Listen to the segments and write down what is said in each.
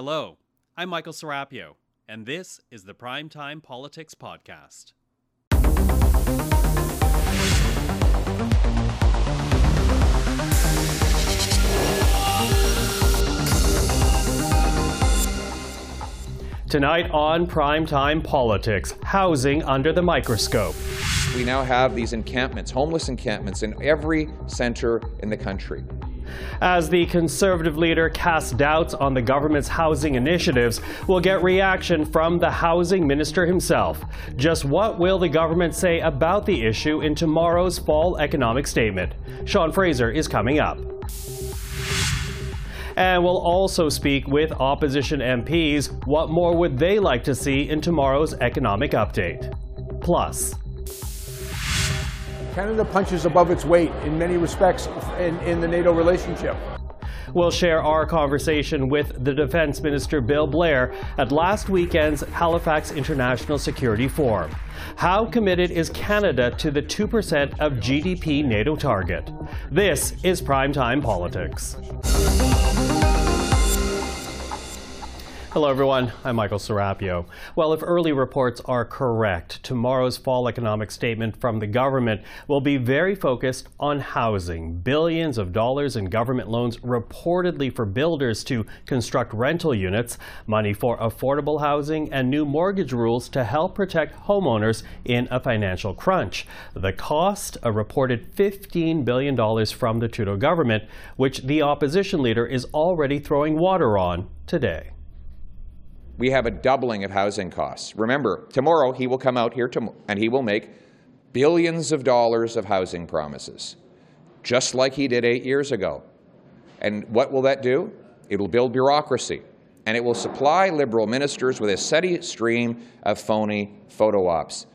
Hello, I'm Michael Serapio, and this is the Primetime Politics Podcast. Tonight on Primetime Politics, housing under the microscope. We now have these encampments, homeless encampments, in every center in the country. As the Conservative leader casts doubts on the government's housing initiatives, we'll get reaction from the housing minister himself. Just what will the government say about the issue in tomorrow's fall economic statement? Sean Fraser is coming up. And we'll also speak with opposition MPs. What more would they like to see in tomorrow's economic update? Plus, Canada punches above its weight in many respects in, in the NATO relationship. We'll share our conversation with the Defense Minister Bill Blair at last weekend's Halifax International Security Forum. How committed is Canada to the 2% of GDP NATO target? This is Primetime Politics. Hello, everyone. I'm Michael Serapio. Well, if early reports are correct, tomorrow's fall economic statement from the government will be very focused on housing. Billions of dollars in government loans reportedly for builders to construct rental units, money for affordable housing, and new mortgage rules to help protect homeowners in a financial crunch. The cost, a reported $15 billion from the Trudeau government, which the opposition leader is already throwing water on today we have a doubling of housing costs. Remember, tomorrow he will come out here and he will make billions of dollars of housing promises, just like he did eight years ago. And what will that do? It will build bureaucracy, and it will supply Liberal ministers with a steady stream of phony photo ops.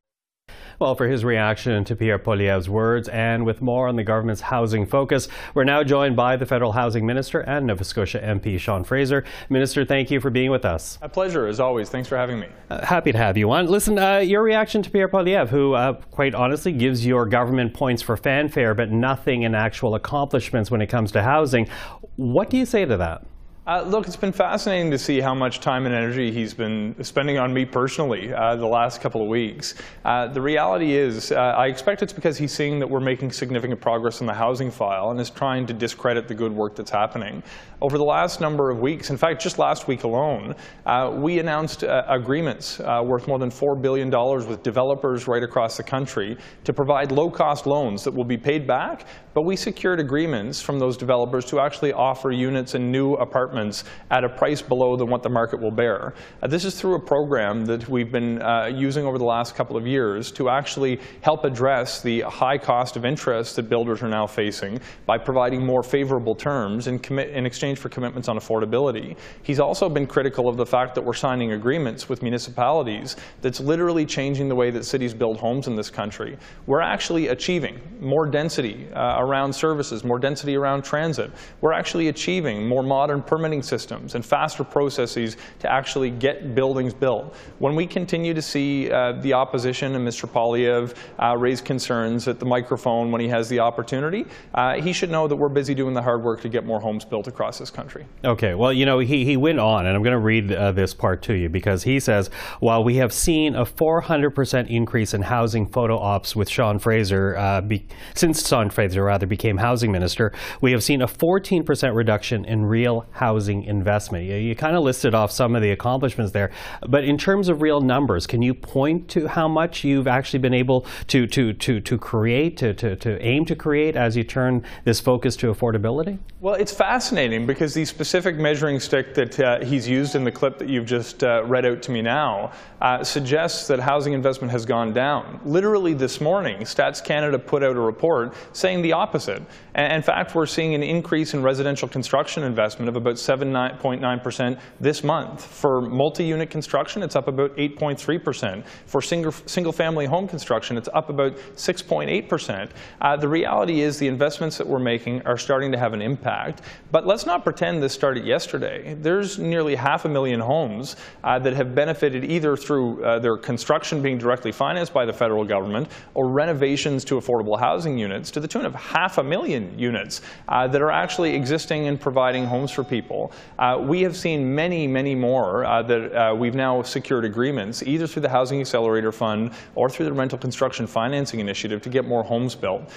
Well, for his reaction to Pierre Poilievre's words and with more on the government's housing focus, we're now joined by the Federal Housing Minister and Nova Scotia MP Sean Fraser. Minister, thank you for being with us. A pleasure, as always. Thanks for having me. Uh, happy to have you on. Listen, uh, your reaction to Pierre Poilievre, who uh, quite honestly gives your government points for fanfare, but nothing in actual accomplishments when it comes to housing. What do you say to that? Uh, look, it's been fascinating to see how much time and energy he's been spending on me personally uh, the last couple of weeks. Uh, the reality is, uh, I expect it's because he's seeing that we're making significant progress in the housing file and is trying to discredit the good work that's happening. Over the last number of weeks, in fact, just last week alone, uh, we announced uh, agreements worth more than $4 billion with developers right across the country to provide low-cost loans that will be paid back, but we secured agreements from those developers to actually offer units and new apartments apartments at a price below than what the market will bear. Uh, this is through a program that we've been uh, using over the last couple of years to actually help address the high cost of interest that builders are now facing by providing more favorable terms in, in exchange for commitments on affordability. He's also been critical of the fact that we're signing agreements with municipalities that's literally changing the way that cities build homes in this country. We're actually achieving more density uh, around services, more density around transit. We're actually achieving more modern permitting systems and faster processes to actually get buildings built. When we continue to see uh, the opposition and Mr. Poilievre uh, raise concerns at the microphone when he has the opportunity, uh, he should know that we're busy doing the hard work to get more homes built across this country. Okay, well, you know, he, he went on, and I'm going to read uh, this part to you because he says, while we have seen a 400% increase in housing photo ops with Sean Fraser, uh, be, since Sean Fraser rather became housing minister, we have seen a 14% reduction in real housing housing investment. You, you kind of listed off some of the accomplishments there, but in terms of real numbers, can you point to how much you've actually been able to, to, to, to create, to, to, to aim to create as you turn this focus to affordability? Well, it's fascinating because the specific measuring stick that uh, he's used in the clip that you've just uh, read out to me now uh, suggests that housing investment has gone down. Literally this morning, Stats Canada put out a report saying the opposite. And in fact, we're seeing an increase in residential construction investment of about 7.9% this month. For multi-unit construction, it's up about 8.3%. For single, single-family home construction, it's up about 6.8%. Uh, the reality is the investments that we're making are starting to have an impact. But let's not pretend this started yesterday. There's nearly half a million homes uh, that have benefited either through uh, their construction being directly financed by the federal government or renovations to affordable housing units to the tune of half a million units uh, that are actually existing and providing homes for people. Uh, we have seen many, many more uh, that uh, we've now secured agreements, either through the Housing Accelerator Fund or through the Rental Construction Financing Initiative to get more homes built.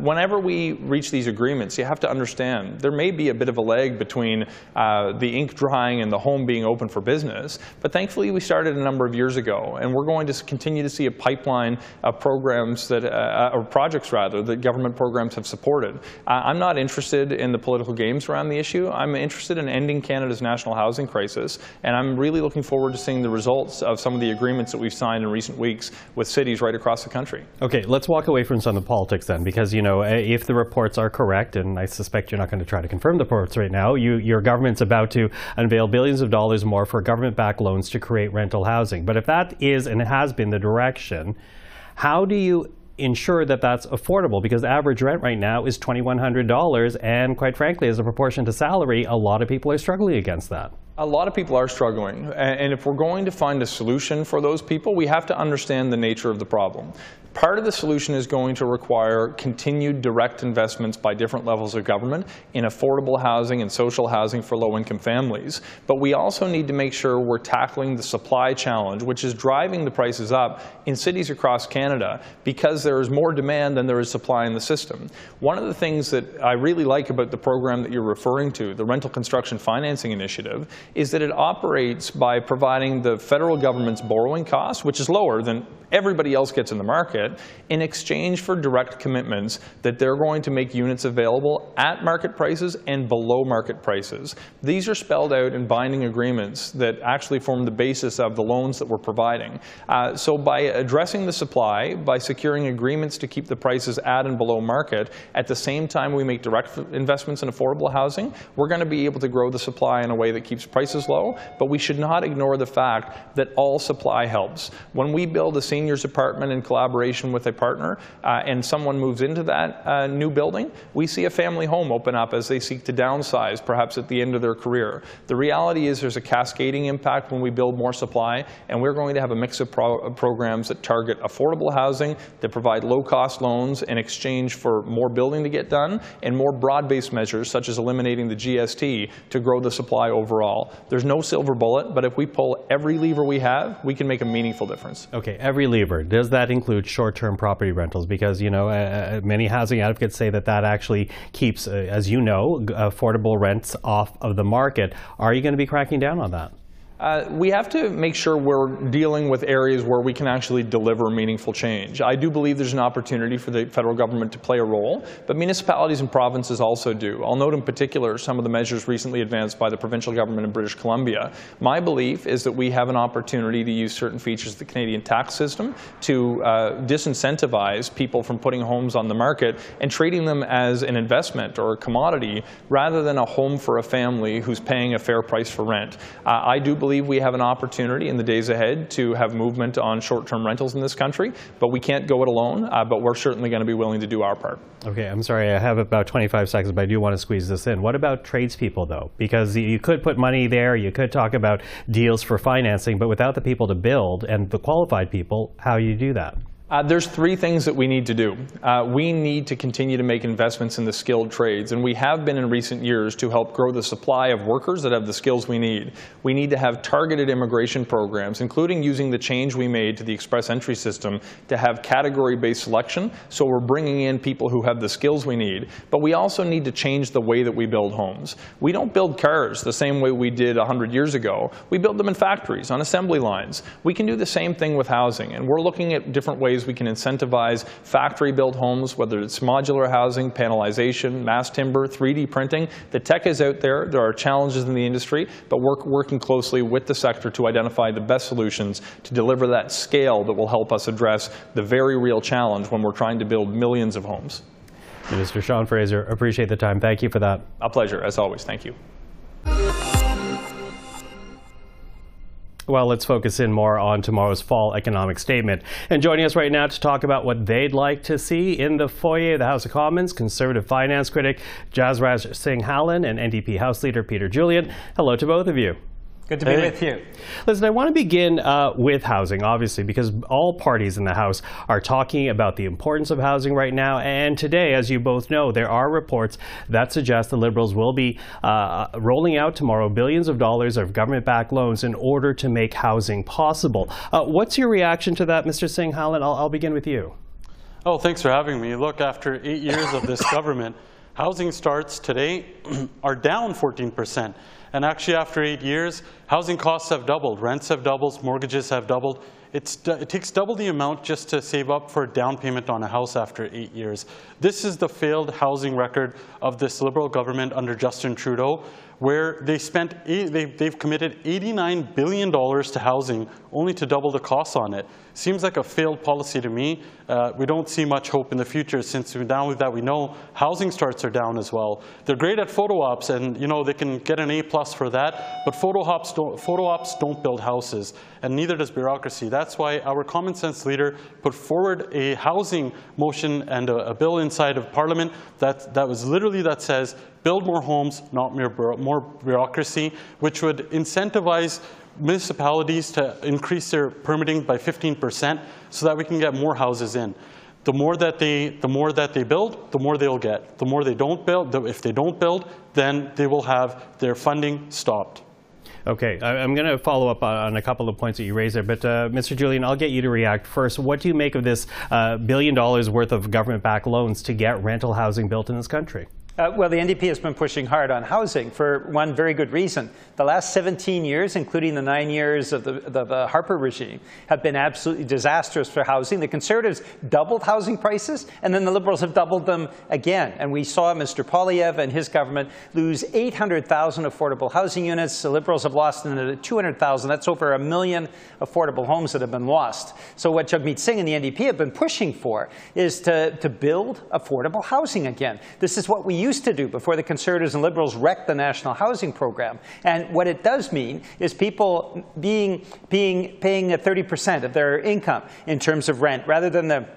Whenever we reach these agreements, you have to understand there may be a bit of a lag between the ink drying and the home being open for business, but thankfully we started a number of years ago, and we're going to continue to see a pipeline of programs that, uh, or projects rather, that government programs have supported. I'm not interested in the political games around the issue. I'm interested in ending Canada's national housing crisis, and I'm really looking forward to seeing the results of some of the agreements that we've signed in recent weeks with cities right across the country. Okay, let's walk away from some of the politics then, because you know if the reports are correct, and I suspect you're not going to try to confirm the reports right now, you, your government's about to unveil billions of dollars more for government-backed loans to create rental housing. But if that is and has been the direction, how do you ensure that that's affordable because the average rent right now is $2,100 and quite frankly as a proportion to salary a lot of people are struggling against that. A lot of people are struggling and if we're going to find a solution for those people we have to understand the nature of the problem. Part of the solution is going to require continued direct investments by different levels of government in affordable housing and social housing for low-income families. But we also need to make sure we're tackling the supply challenge, which is driving the prices up in cities across Canada because there is more demand than there is supply in the system. One of the things that I really like about the program that you're referring to, the Rental Construction Financing Initiative, is that it operates by providing the federal government's borrowing costs, which is lower than everybody else gets in the market, in exchange for direct commitments that they're going to make units available at market prices and below market prices. These are spelled out in binding agreements that actually form the basis of the loans that we're providing. Uh, so by addressing the supply, by securing agreements to keep the prices at and below market, at the same time we make direct investments in affordable housing, we're going to be able to grow the supply in a way that keeps prices low, but we should not ignore the fact that all supply helps. When we build a seniors apartment in collaboration with a partner uh, and someone moves into that uh, new building, we see a family home open up as they seek to downsize, perhaps at the end of their career. The reality is there's a cascading impact when we build more supply, and we're going to have a mix of pro programs that target affordable housing, that provide low-cost loans in exchange for more building to get done, and more broad-based measures, such as eliminating the GST, to grow the supply overall. There's no silver bullet, but if we pull every lever we have, we can make a meaningful difference. Okay, every lever. Does that include short-term property rentals? Because, you know, uh, many housing advocates say that that actually keeps, uh, as you know, affordable rents off of the market. Are you going to be cracking down on that? Uh, we have to make sure we're dealing with areas where we can actually deliver meaningful change. I do believe there's an opportunity for the federal government to play a role, but municipalities and provinces also do. I'll note in particular some of the measures recently advanced by the provincial government in British Columbia. My belief is that we have an opportunity to use certain features of the Canadian tax system to uh, disincentivize people from putting homes on the market and treating them as an investment or a commodity rather than a home for a family who's paying a fair price for rent. Uh, I do believe we have an opportunity in the days ahead to have movement on short-term rentals in this country, but we can't go it alone, uh, but we're certainly going to be willing to do our part. Okay, I'm sorry, I have about 25 seconds, but I do want to squeeze this in. What about tradespeople, though? Because you could put money there, you could talk about deals for financing, but without the people to build and the qualified people, how you do that? Uh, there's three things that we need to do. Uh, we need to continue to make investments in the skilled trades, and we have been in recent years to help grow the supply of workers that have the skills we need. We need to have targeted immigration programs, including using the change we made to the express entry system to have category-based selection, so we're bringing in people who have the skills we need. But we also need to change the way that we build homes. We don't build cars the same way we did 100 years ago. We build them in factories, on assembly lines. We can do the same thing with housing, and we're looking at different ways ways we can incentivize factory-built homes, whether it's modular housing, panelization, mass timber, 3D printing. The tech is out there. There are challenges in the industry, but we're working closely with the sector to identify the best solutions to deliver that scale that will help us address the very real challenge when we're trying to build millions of homes. Minister Sean Fraser, appreciate the time. Thank you for that. A pleasure, as always. Thank you. Well, let's focus in more on tomorrow's fall economic statement. And joining us right now to talk about what they'd like to see in the foyer of the House of Commons, Conservative finance critic Jasraj Singh Hallan and NDP House Leader Peter Julian. Hello to both of you. Good to be hey. with you. Listen, I want to begin uh, with housing, obviously, because all parties in the House are talking about the importance of housing right now. And today, as you both know, there are reports that suggest the Liberals will be uh, rolling out tomorrow billions of dollars of government backed loans in order to make housing possible. Uh, what's your reaction to that, Mr. Singh Hallan? I'll, I'll begin with you. Oh, thanks for having me. Look, after eight years of this government, housing starts today are down 14 percent. And actually, after eight years, housing costs have doubled, rents have doubled, mortgages have doubled. It's, it takes double the amount just to save up for a down payment on a house after eight years. This is the failed housing record of this Liberal government under Justin Trudeau where they spent, they've committed $89 billion to housing only to double the costs on it. Seems like a failed policy to me. Uh, we don't see much hope in the future since now that we know housing starts are down as well. They're great at photo ops and you know they can get an A plus for that, but photo ops don't, photo ops don't build houses and neither does bureaucracy. That's why our common sense leader put forward a housing motion and a, a bill inside of parliament that, that was literally that says build more homes, not more, more bureaucracy, which would incentivize municipalities to increase their permitting by 15% so that we can get more houses in. The more that they, the more that they build, the more they'll get. The more they don't build, if they don't build, then they will have their funding stopped. Okay, I'm going to follow up on a couple of points that you raised there, but uh, Mr. Julian, I'll get you to react first. What do you make of this uh, billion dollars worth of government-backed loans to get rental housing built in this country? Uh, well, the NDP has been pushing hard on housing for one very good reason. The last 17 years, including the nine years of the, the, the, Harper regime, have been absolutely disastrous for housing. The Conservatives doubled housing prices, and then the Liberals have doubled them again. And we saw Mr. Poilievre and his government lose 800,000 affordable housing units. The Liberals have lost another 200,000. That's over a million affordable homes that have been lost. So what Jagmeet Singh and the NDP have been pushing for is to, to build affordable housing again. This is what we used to do before the Conservatives and Liberals wrecked the National Housing Program. And what it does mean is people being, being paying 30% of their income in terms of rent rather than the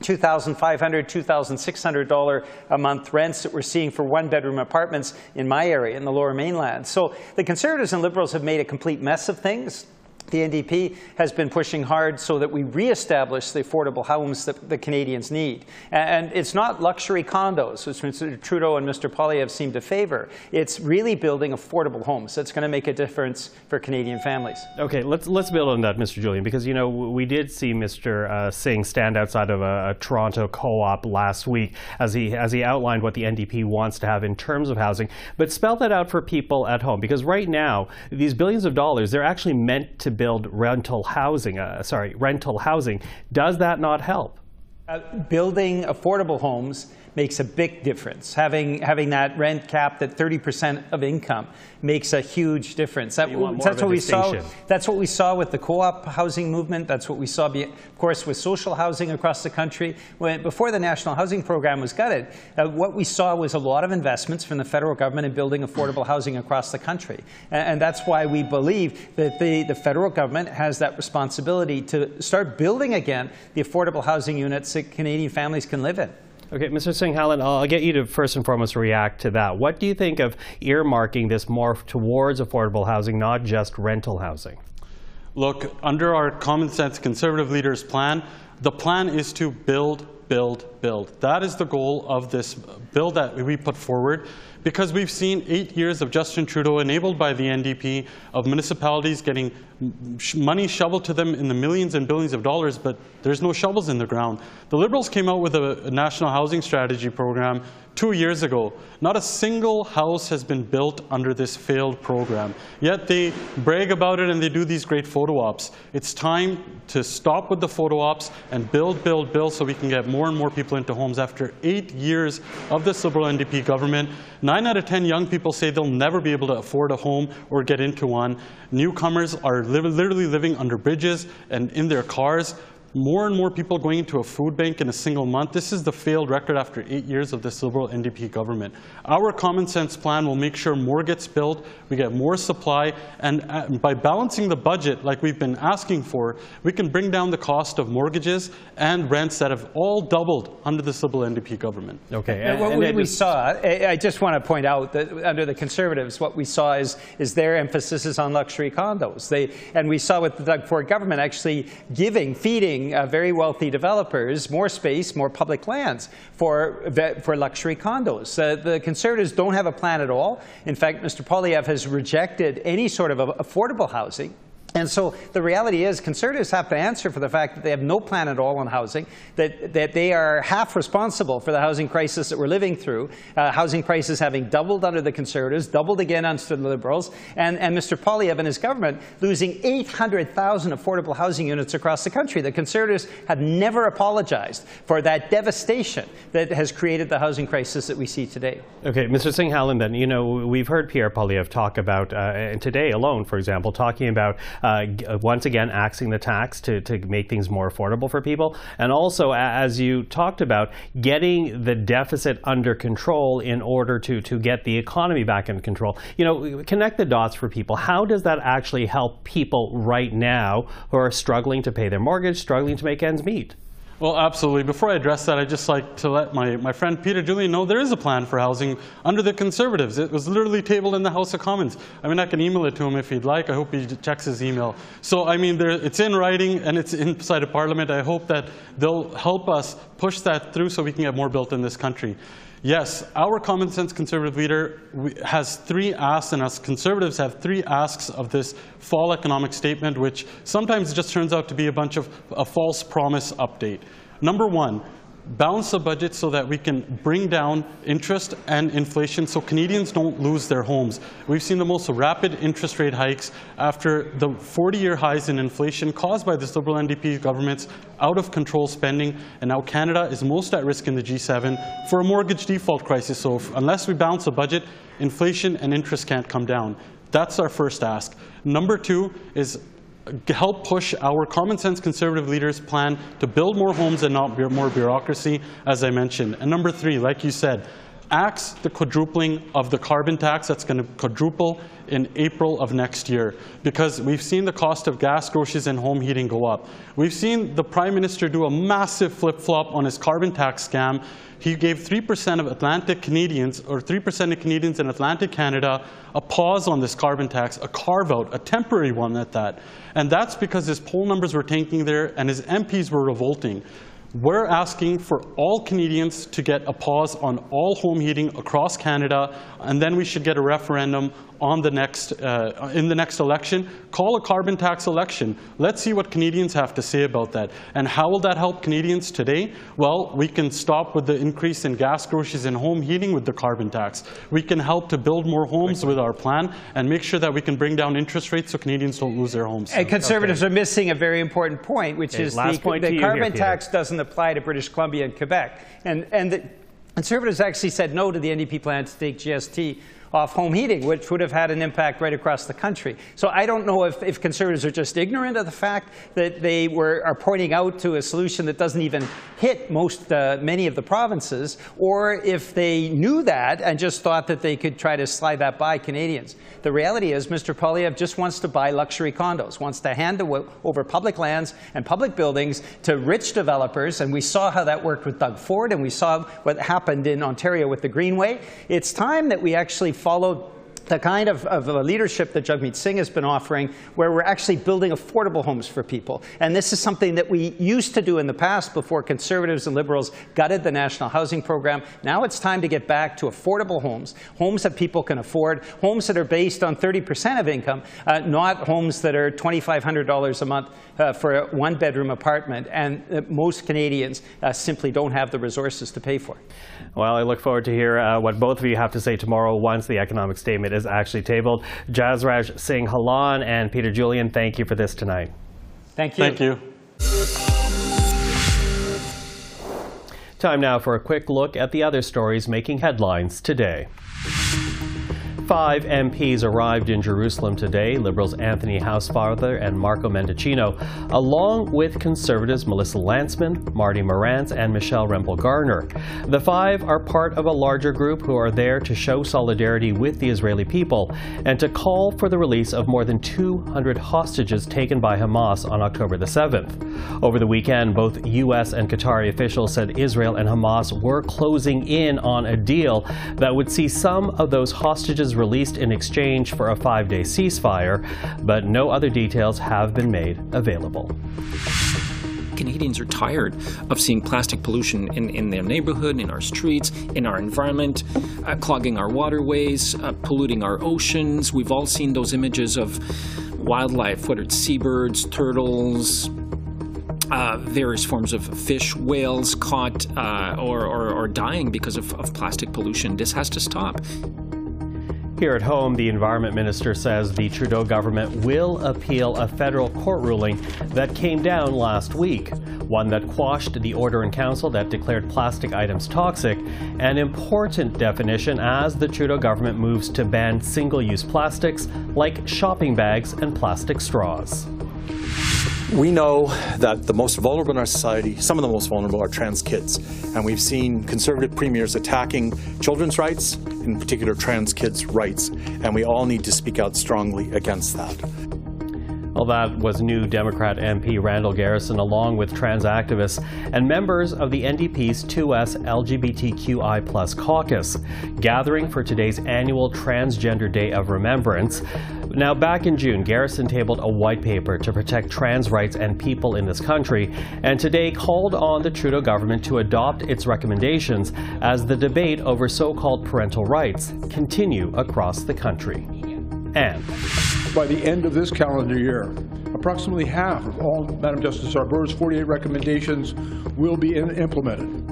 $2,500, $2,600 a month rents that we're seeing for one bedroom apartments in my area in the lower mainland. So the Conservatives and Liberals have made a complete mess of things. The NDP has been pushing hard so that we reestablish the affordable homes that the Canadians need. And it's not luxury condos, which Mr. Trudeau and Mr. Poilievre seem to favor. It's really building affordable homes that's going to make a difference for Canadian families. Okay, let's let's build on that, Mr. Julian, because you know we did see Mr. Uh, Singh stand outside of a, a Toronto co-op last week as he as he outlined what the NDP wants to have in terms of housing, but spell that out for people at home because right now these billions of dollars they're actually meant to build rental housing. Uh, sorry, rental housing. Does that not help? Uh, building affordable homes makes a big difference. Having, having that rent capped at 30% of income makes a huge difference. That, that's what we saw. That's what we saw with the co-op housing movement. That's what we saw, be, of course, with social housing across the country. When, before the national housing program was gutted, uh, what we saw was a lot of investments from the federal government in building affordable housing across the country, and, and that's why we believe that the, the federal government has that responsibility to start building again the affordable housing units that Canadian families can live in. Okay, Mr. Singh Hallan, I'll get you to first and foremost react to that. What do you think of earmarking this more towards affordable housing, not just rental housing? Look, under our common sense conservative leaders plan, the plan is to build, build, build. That is the goal of this bill that we put forward because we've seen eight years of Justin Trudeau enabled by the NDP of municipalities getting money shoveled to them in the millions and billions of dollars, but there's no shovels in the ground. The Liberals came out with a, national housing strategy program two years ago. Not a single house has been built under this failed program. Yet they brag about it and they do these great photo ops. It's time to stop with the photo ops and build, build, build so we can get more and more people into homes. After eight years of this Liberal NDP government, nine out of 10 young people say they'll never be able to afford a home or get into one. Newcomers are li literally living under bridges and in their cars more and more people going into a food bank in a single month. This is the failed record after eight years of this Liberal NDP government. Our common sense plan will make sure more gets built, we get more supply, and uh, by balancing the budget like we've been asking for, we can bring down the cost of mortgages and rents that have all doubled under this Liberal NDP government. Okay. And what we, we saw, I I just want to point out that under the Conservatives, what we saw is, is their emphasis is on luxury condos. They, and we saw with the Doug Ford government actually giving, feeding uh, very wealthy developers more space, more public lands for, for luxury condos. Uh, the Conservatives don't have a plan at all. In fact, Mr. Poilievre has rejected any sort of affordable housing. And so the reality is conservatives have to answer for the fact that they have no plan at all on housing, that, that they are half responsible for the housing crisis that we're living through, uh, housing prices having doubled under the conservatives, doubled again under the liberals, and, and Mr. Poilievre and his government losing 800,000 affordable housing units across the country. The conservatives have never apologized for that devastation that has created the housing crisis that we see today. Okay, Mr. Singh Hallan, then, you know, we've heard Pierre Poilievre talk about, uh, and today alone, for example, talking about uh, once again axing the tax to, to make things more affordable for people. And also, as you talked about, getting the deficit under control in order to, to get the economy back in control. You know, connect the dots for people. How does that actually help people right now who are struggling to pay their mortgage, struggling to make ends meet? Well, absolutely. Before I address that, I'd just like to let my, my friend Peter Julian know there is a plan for housing under the Conservatives. It was literally tabled in the House of Commons. I mean, I can email it to him if he'd like. I hope he checks his email. So, I mean, there, it's in writing and it's inside of Parliament. I hope that they'll help us push that through so we can get more built in this country. Yes, our common sense conservative leader has three asks, and us conservatives have three asks of this fall economic statement, which sometimes just turns out to be a bunch of a false promise update. Number one, balance the budget so that we can bring down interest and inflation so Canadians don't lose their homes. We've seen the most rapid interest rate hikes after the 40-year highs in inflation caused by this Liberal NDP government's out-of-control spending, and now Canada is most at risk in the G7 for a mortgage default crisis. So unless we balance the budget, inflation and interest can't come down. That's our first ask. Number two is help push our common sense conservative leaders' plan to build more homes and not more bureaucracy, as I mentioned. And number three, like you said, axe the quadrupling of the carbon tax that's going to quadruple in April of next year because we've seen the cost of gas, groceries, and home heating go up. We've seen the Prime Minister do a massive flip-flop on his carbon tax scam. He gave 3% of Atlantic Canadians, or 3% of Canadians in Atlantic Canada, a pause on this carbon tax, a carve-out, a temporary one at that. And that's because his poll numbers were tanking there and his MPs were revolting. We're asking for all Canadians to get a pause on all home heating across Canada, and then we should get a referendum on the next, uh, in the next election. Call a carbon tax election. Let's see what Canadians have to say about that. And how will that help Canadians today? Well, we can stop with the increase in gas, groceries, and home heating with the carbon tax. We can help to build more homes with our plan and make sure that we can bring down interest rates so Canadians don't lose their homes. And Conservatives okay. are missing a very important point, which okay, is the, the carbon here, tax doesn't apply to British Columbia and Quebec. And, and the Conservatives actually said no to the NDP plan to take GST off home heating, which would have had an impact right across the country. So I don't know if, if conservatives are just ignorant of the fact that they were, are pointing out to a solution that doesn't even hit most, uh, many of the provinces, or if they knew that and just thought that they could try to slide that by Canadians. The reality is Mr. Poilievre just wants to buy luxury condos, wants to hand over public lands and public buildings to rich developers, and we saw how that worked with Doug Ford, and we saw what happened in Ontario with the Greenway. It's time that we actually followed the kind of, of leadership that Jagmeet Singh has been offering, where we're actually building affordable homes for people. And this is something that we used to do in the past before conservatives and liberals gutted the National Housing Program. Now it's time to get back to affordable homes, homes that people can afford, homes that are based on 30% of income, uh, not homes that are $2,500 a month uh, for a one-bedroom apartment, and uh, most Canadians uh, simply don't have the resources to pay for. Well, I look forward to hear uh, what both of you have to say tomorrow once the economic statement is actually tabled. Jasraj Singh Hallan and Peter Julian, thank you for this tonight. Thank you. Thank you. Time now for a quick look at the other stories making headlines today. Five MPs arrived in Jerusalem today Liberals Anthony Housefather and Marco Mendicino, along with Conservatives Melissa Lantsman, Marty Morantz, and Michelle Rempel Garner. The five are part of a larger group who are there to show solidarity with the Israeli people and to call for the release of more than 200 hostages taken by Hamas on October the 7th. Over the weekend, both U.S. and Qatari officials said Israel and Hamas were closing in on a deal that would see some of those hostages released in exchange for a five day ceasefire, but no other details have been made available. Canadians are tired of seeing plastic pollution in, in their neighborhood, in our streets, in our environment, uh, clogging our waterways, uh, polluting our oceans. We've all seen those images of wildlife, whether it's seabirds, turtles, uh, various forms of fish, whales caught uh, or, or, or, dying because of, of plastic pollution. This has to stop. Here at home, the Environment Minister says the Trudeau government will appeal a federal court ruling that came down last week, one that quashed the order in council that declared plastic items toxic, an important definition as the Trudeau government moves to ban single use plastics like shopping bags and plastic straws. We know that the most vulnerable in our society, some of the most vulnerable, are trans kids. And we've seen conservative premiers attacking children's rights, in particular trans kids' rights. And we all need to speak out strongly against that. Well, that was new Democrat MP Randall Garrison, along with trans activists and members of the NDP's 2S LGBTQI caucus, gathering for today's annual Transgender Day of Remembrance. Now, back in June, Garrison tabled a white paper to protect trans rights and people in this country, and today called on the Trudeau government to adopt its recommendations as the debate over so called parental rights continue across the country. And by the end of this calendar year, approximately half of all Madam Justice Arbour's 48 recommendations will be implemented.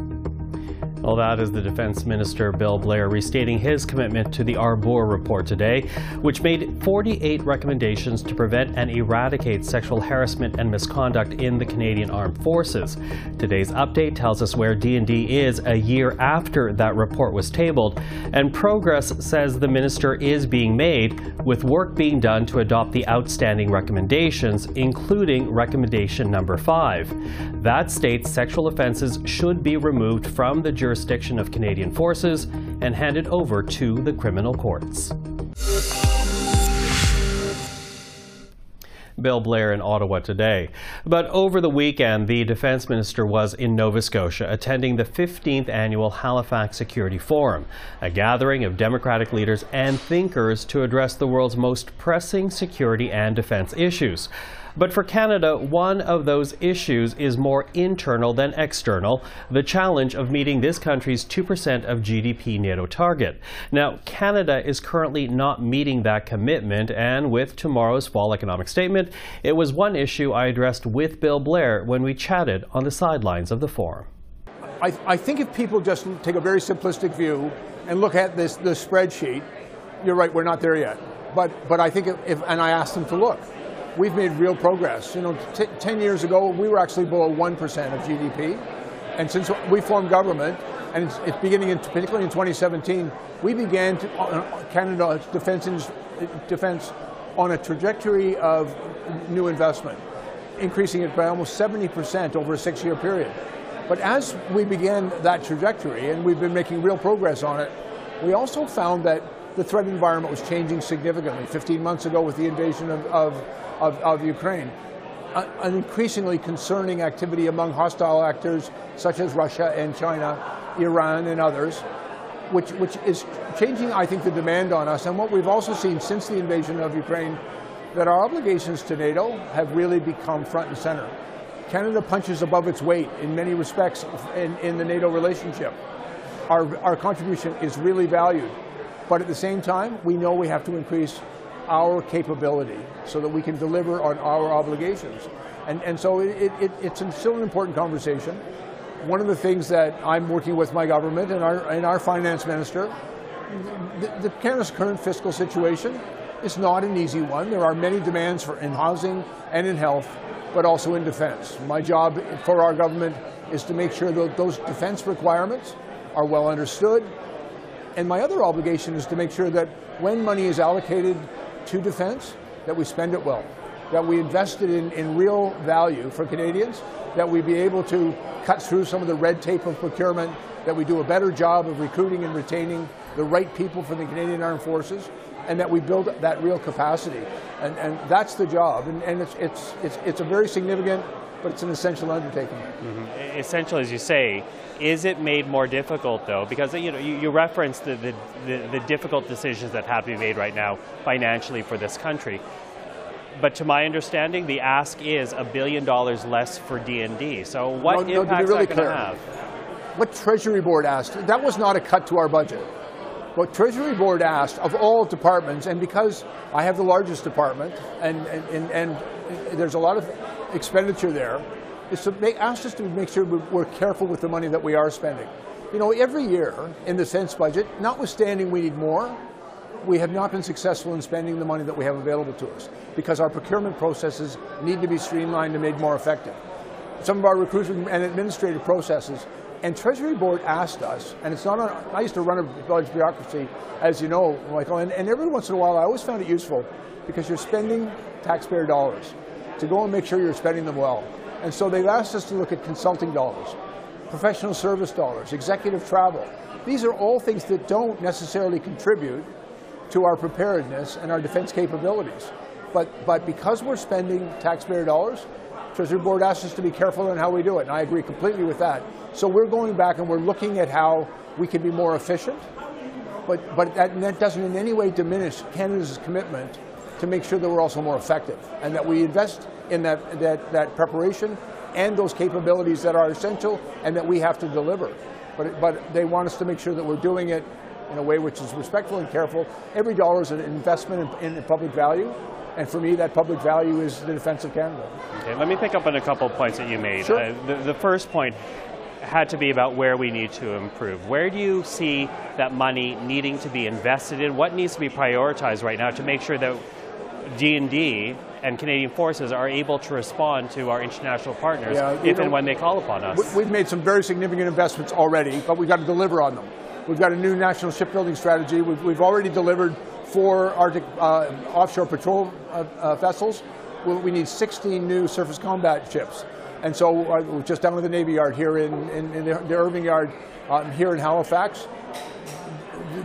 Well, that is the Defense Minister Bill Blair restating his commitment to the Arbour report today, which made 48 recommendations to prevent and eradicate sexual harassment and misconduct in the Canadian Armed Forces. Today's update tells us where DND is a year after that report was tabled, and progress says the minister is being made, with work being done to adopt the outstanding recommendations, including recommendation number 5. That states sexual offenses should be removed from the jurisdiction of Canadian forces and handed over to the criminal courts. Bill Blair in Ottawa today. But over the weekend, the defense minister was in Nova Scotia attending the 15th annual Halifax Security Forum, a gathering of Democratic leaders and thinkers to address the world's most pressing security and defense issues. But for Canada, one of those issues is more internal than external the challenge of meeting this country's 2% of GDP NATO target. Now, Canada is currently not meeting that commitment, and with tomorrow's fall economic statement, it was one issue I addressed with Bill Blair when we chatted on the sidelines of the forum. I, I think if people just take a very simplistic view and look at this, this spreadsheet, you're right, we're not there yet. But, but I think if, and I asked them to look, we've made real progress. You know, 10 years ago, we were actually below 1% of GDP. And since we formed government, and it's, it's beginning, in, particularly in 2017, we began to, uh, Canada's defense, defense on a trajectory of new investment, increasing it by almost 70% over a six-year period. But as we began that trajectory, and we've been making real progress on it, we also found that the threat environment was changing significantly. 15 months ago with the invasion of, of of, of Ukraine. an increasingly concerning activity among hostile actors such as Russia and China, Iran and others, which, which is changing, I think, the demand on us. And what we've also seen since the invasion of Ukraine, that our obligations to NATO have really become front and center. Canada punches above its weight in many respects in, in the NATO relationship. Our, our contribution is really valued. But at the same time, we know we have to increase our capability so that we can deliver on our obligations. And, and so it, it, it's still an important conversation. One of the things that I'm working with my government and our, and our finance minister, the, the Canada's current fiscal situation is not an easy one. There are many demands for in housing and in health, but also in defense. My job for our government is to make sure that those defense requirements are well understood, and my other obligation is to make sure that when money is allocated to defense, that we spend it well, that we invest it in, in real value for Canadians, that we be able to cut through some of the red tape of procurement, that we do a better job of recruiting and retaining the right people for the Canadian Armed Forces, and that we build that real capacity. And, and that's the job. And, and it's, it's, it's, it's a very significant, but it's an essential undertaking. Mm-hmm. Essential, as you say, is it made more difficult though? Because you know you, you referenced the, the, the, the difficult decisions that have to be made right now financially for this country. But to my understanding, the ask is a billion dollars less for DND. So what no, impact no, really is that going to have? What Treasury Board asked, that was not a cut to our budget. What Treasury Board asked of all departments, and because I have the largest department, and, and, and, and there's a lot of expenditure there, is to make, ask us to make sure we're careful with the money that we are spending. You know, every year in the sense budget, notwithstanding we need more, we have not been successful in spending the money that we have available to us because our procurement processes need to be streamlined and made more effective. Some of our recruitment and administrative processes, and Treasury Board asked us, and it's not, on, I used to run a large bureaucracy, as you know, Michael, and, and every once in a while I always found it useful because you're spending taxpayer dollars to go and make sure you're spending them well. And so they've asked us to look at consulting dollars, professional service dollars, executive travel. These are all things that don't necessarily contribute to our preparedness and our defense capabilities. But, but because we're spending taxpayer dollars, Treasury Board asks us to be careful in how we do it, and I agree completely with that. So we're going back and we're looking at how we can be more efficient, but, but that, that doesn't in any way diminish Canada's commitment to make sure that we're also more effective and that we invest in that, that, that preparation and those capabilities that are essential and that we have to deliver. But, but they want us to make sure that we're doing it in a way which is respectful and careful. Every dollar is an investment in, in public value, and for me, that public value is the defense of Canada. Okay, let me pick up on a couple of points that you made. Sure. Uh, the, the first point had to be about where we need to improve. Where do you see that money needing to be invested in? What needs to be prioritized right now to make sure that DND and Canadian forces are able to respond to our international partners Yeah, if know, and when they call upon us? We- We've made some very significant investments already, but we've got to deliver on them. We've got a new national shipbuilding strategy. We've, we've already delivered four Arctic uh, offshore patrol uh, uh, vessels. We, we need 16 new surface combat ships. And so uh, we're just down at the Navy Yard here in, in, in the, the Irving Yard um, here in Halifax.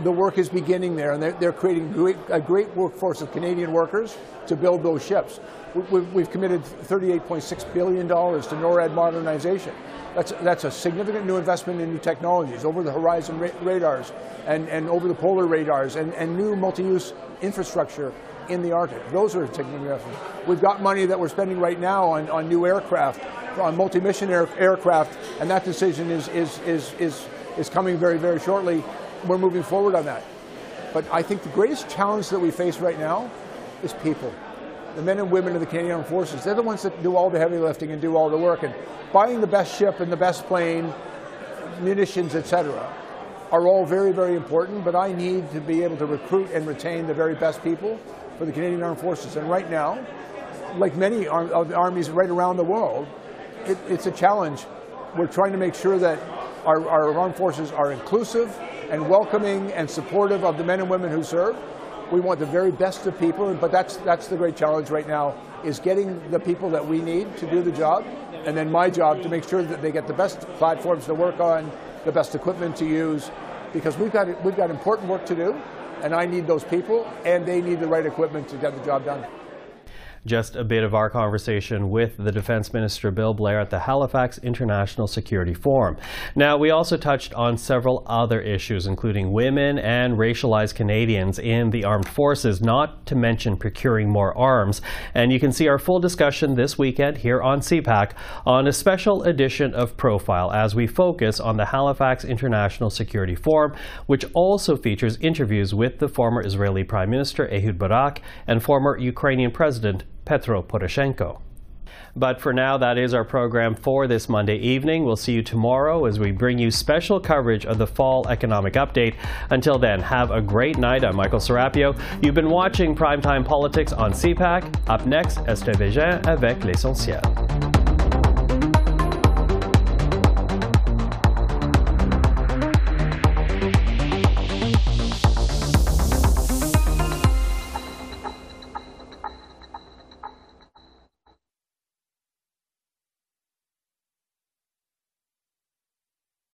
The work is beginning there, and they're, they're creating great, a great workforce of Canadian workers to build those ships. We, we've, committed $38.6 billion to NORAD modernization. That's, that's a significant new investment in new technologies, over the horizon ra- radars and, and over the polar radars, and, and new multi-use infrastructure in the Arctic. Those are significant investments. We've got money that we're spending right now on, on new aircraft, on multi-mission air, aircraft, and that decision is, is, is, is, is coming very, very shortly. We're moving forward on that. But I think the greatest challenge that we face right now is people. The men and women of the Canadian Armed Forces, they're the ones that do all the heavy lifting and do all the work. And buying the best ship and the best plane, munitions, etc., are all very, very important, but I need to be able to recruit and retain the very best people for the Canadian Armed Forces. And right now, like many of the armies right around the world, it, it's a challenge. We're trying to make sure that our, our armed forces are inclusive and welcoming and supportive of the men and women who serve. We want the very best of people, but that's, that's the great challenge right now, is getting the people that we need to do the job, and then my job to make sure that they get the best platforms to work on, the best equipment to use, because we've got, we've got important work to do, and I need those people, and they need the right equipment to get the job done. Just a bit of our conversation with the Defense Minister Bill Blair at the Halifax International Security Forum. Now, we also touched on several other issues, including women and racialized Canadians in the armed forces, not to mention procuring more arms. And you can see our full discussion this weekend here on CPAC on a special edition of Profile as we focus on the Halifax International Security Forum, which also features interviews with the former Israeli Prime Minister Ehud Barak and former Ukrainian President Petro Poroshenko. But for now, that is our program for this Monday evening. We'll see you tomorrow as we bring you special coverage of the fall economic update. Until then, have a great night. I'm Michael Serapio. You've been watching Primetime Politics on CPAC. Up next, Esther Bégin avec l'essentiel.